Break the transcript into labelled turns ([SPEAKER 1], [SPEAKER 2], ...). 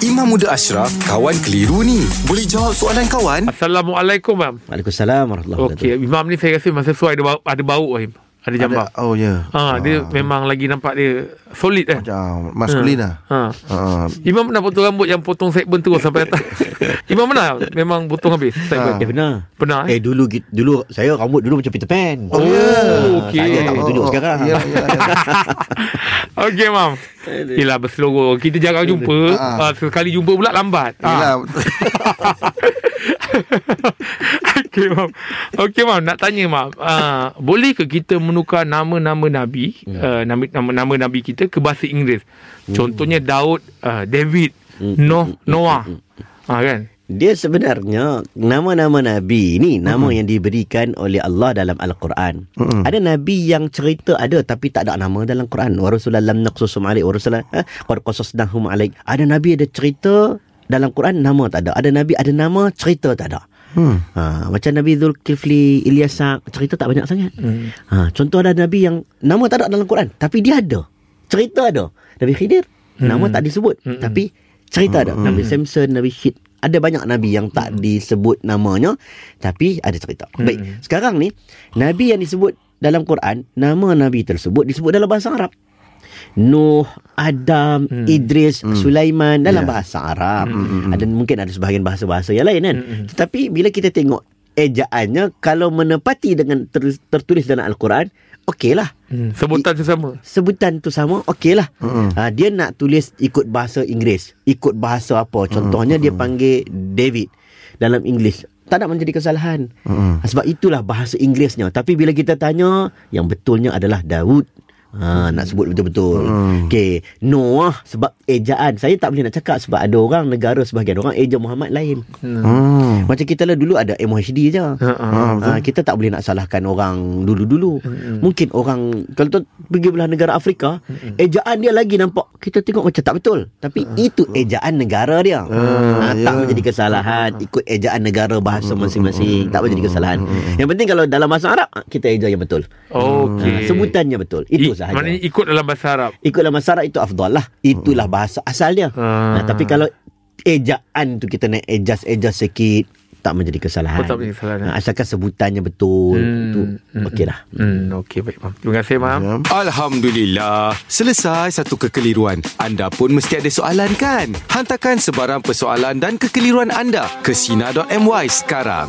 [SPEAKER 1] Imam Muda Ashraf, kawan keliru ni. Boleh jawab soalan kawan?
[SPEAKER 2] Assalamualaikum, Mam.
[SPEAKER 3] Waalaikumsalam warahmatullahi
[SPEAKER 2] Okey, Imam ni saya rasa masa sesuai ada bau, ada bau Im. Ada jambang.
[SPEAKER 4] Ada, oh ya.
[SPEAKER 2] Ha, dia memang lagi nampak dia solid eh.
[SPEAKER 4] Macam maskulin lah.
[SPEAKER 2] Ha.
[SPEAKER 4] Ha.
[SPEAKER 2] Imam pernah potong rambut yang potong segmen terus sampai atas. Imam pernah memang potong habis segmen.
[SPEAKER 3] Eh benar.
[SPEAKER 2] Pernah eh?
[SPEAKER 3] Eh dulu dulu saya rambut dulu macam Peter Pan.
[SPEAKER 2] Oh,
[SPEAKER 3] Ah,
[SPEAKER 2] okey.
[SPEAKER 3] Saya tak boleh tunjuk sekarang.
[SPEAKER 4] Ya, ya, ya.
[SPEAKER 2] Okey, Mam. Yelah berseloroh. Kita jarang jumpa.
[SPEAKER 4] Ha.
[SPEAKER 2] Ha, sekali jumpa pula lambat.
[SPEAKER 4] Yelah.
[SPEAKER 2] Okey, Mam. Okey, Mam. Nak tanya, Mam. Uh, boleh ke kita menukar nama-nama Nabi, uh, nama, nama Nabi kita ke bahasa Inggeris? Contohnya Daud, uh, David, Noh, Noah. Ha, kan?
[SPEAKER 3] Dia sebenarnya nama-nama nabi ni nama yang diberikan oleh Allah dalam al-Quran. Ada nabi yang cerita ada tapi tak ada nama dalam Quran. Wa rasulan lam naqsusum alaik wa rasulan eh, qad qasasnahum alaik. Ada nabi ada cerita dalam Quran nama tak ada. Ada nabi ada nama cerita tak ada.
[SPEAKER 4] Hmm.
[SPEAKER 3] Ha, macam Nabi Zulkifli Ilyasa cerita tak banyak sangat.
[SPEAKER 2] Hmm.
[SPEAKER 3] Ha, contoh ada nabi yang nama tak ada dalam Quran tapi dia ada. Cerita ada. Nabi Khidir nama
[SPEAKER 2] Hmm.
[SPEAKER 3] tak disebut
[SPEAKER 2] Hmm.
[SPEAKER 3] tapi cerita ada. Nabi Samson, Nabi Syed ada banyak nabi yang tak disebut namanya tapi ada cerita. Baik,
[SPEAKER 2] Hmm.
[SPEAKER 3] sekarang ni nabi yang disebut dalam Quran, nama nabi tersebut disebut dalam bahasa Arab. Nuh, Adam,
[SPEAKER 2] Hmm.
[SPEAKER 3] Idris, Sulaiman dalam
[SPEAKER 4] Ya.
[SPEAKER 3] bahasa Arab.
[SPEAKER 2] Hmm.
[SPEAKER 3] Ada mungkin ada sebahagian bahasa-bahasa yang lain kan.
[SPEAKER 2] Hmm.
[SPEAKER 3] Tetapi bila kita tengok ejaannya kalau menepati dengan ter, tertulis dalam al-Quran, okeylah.
[SPEAKER 2] Hmm. Sebutan sesama.
[SPEAKER 3] Sebutan tu sama, okeylah.
[SPEAKER 4] Mm-mm.
[SPEAKER 3] Ha, dia nak tulis ikut bahasa Inggeris, ikut bahasa apa. Contohnya dia panggil David dalam Inggeris. Tak nak menjadi kesalahan.
[SPEAKER 4] Mm-mm.
[SPEAKER 3] Ha, sebab itulah bahasa Inggerisnya. Tapi bila kita tanya, yang betulnya adalah Daud. Ha, nak sebut betul-betul.
[SPEAKER 4] Hmm.
[SPEAKER 3] Okey, Noah sebab ejaan. Saya tak boleh nak cakap sebab ada orang negara sebahagian orang eja Muhammad lain.
[SPEAKER 4] Hmm.
[SPEAKER 3] Macam kita lah dulu ada MHD je.
[SPEAKER 2] Ha, ha.
[SPEAKER 4] Ha, betul.
[SPEAKER 3] Ha, kita tak boleh nak salahkan orang dulu-dulu.
[SPEAKER 2] Mm-mm.
[SPEAKER 3] Mungkin orang kalau tu pergi belah negara Afrika, ejaan dia lagi nampak kita tengok macam tak betul. Tapi itu ejaan negara dia. ha,
[SPEAKER 4] ya.
[SPEAKER 3] Tak menjadi kesalahan ikut ejaan negara bahasa masing-masing, tak menjadi kesalahan. Yang penting kalau dalam bahasa Arab kita eja yang betul.
[SPEAKER 2] Okey.
[SPEAKER 3] Ha, sebutannya betul. Itu
[SPEAKER 2] I-
[SPEAKER 3] sahaja.
[SPEAKER 2] Maknanya ikut dalam bahasa Arab.
[SPEAKER 3] Ikut dalam bahasa Arab itu afdal lah. Itulah bahasa asal dia.
[SPEAKER 2] Ah.
[SPEAKER 3] Ha, tapi kalau ejaan tu kita nak adjust-adjust sikit tak menjadi kesalahan.
[SPEAKER 2] Oh, tak menjadi kesalahan.
[SPEAKER 3] Ha, asalkan sebutannya betul.
[SPEAKER 2] Hmm.
[SPEAKER 3] Tu
[SPEAKER 2] Hmm.
[SPEAKER 3] okeylah.
[SPEAKER 2] Hmm, okey baik, Mam. Terima kasih, Mam.
[SPEAKER 4] Ya.
[SPEAKER 1] Alhamdulillah. Selesai satu kekeliruan. Anda pun mesti ada soalan kan? Hantarkan sebarang persoalan dan kekeliruan anda ke Sina.my sekarang.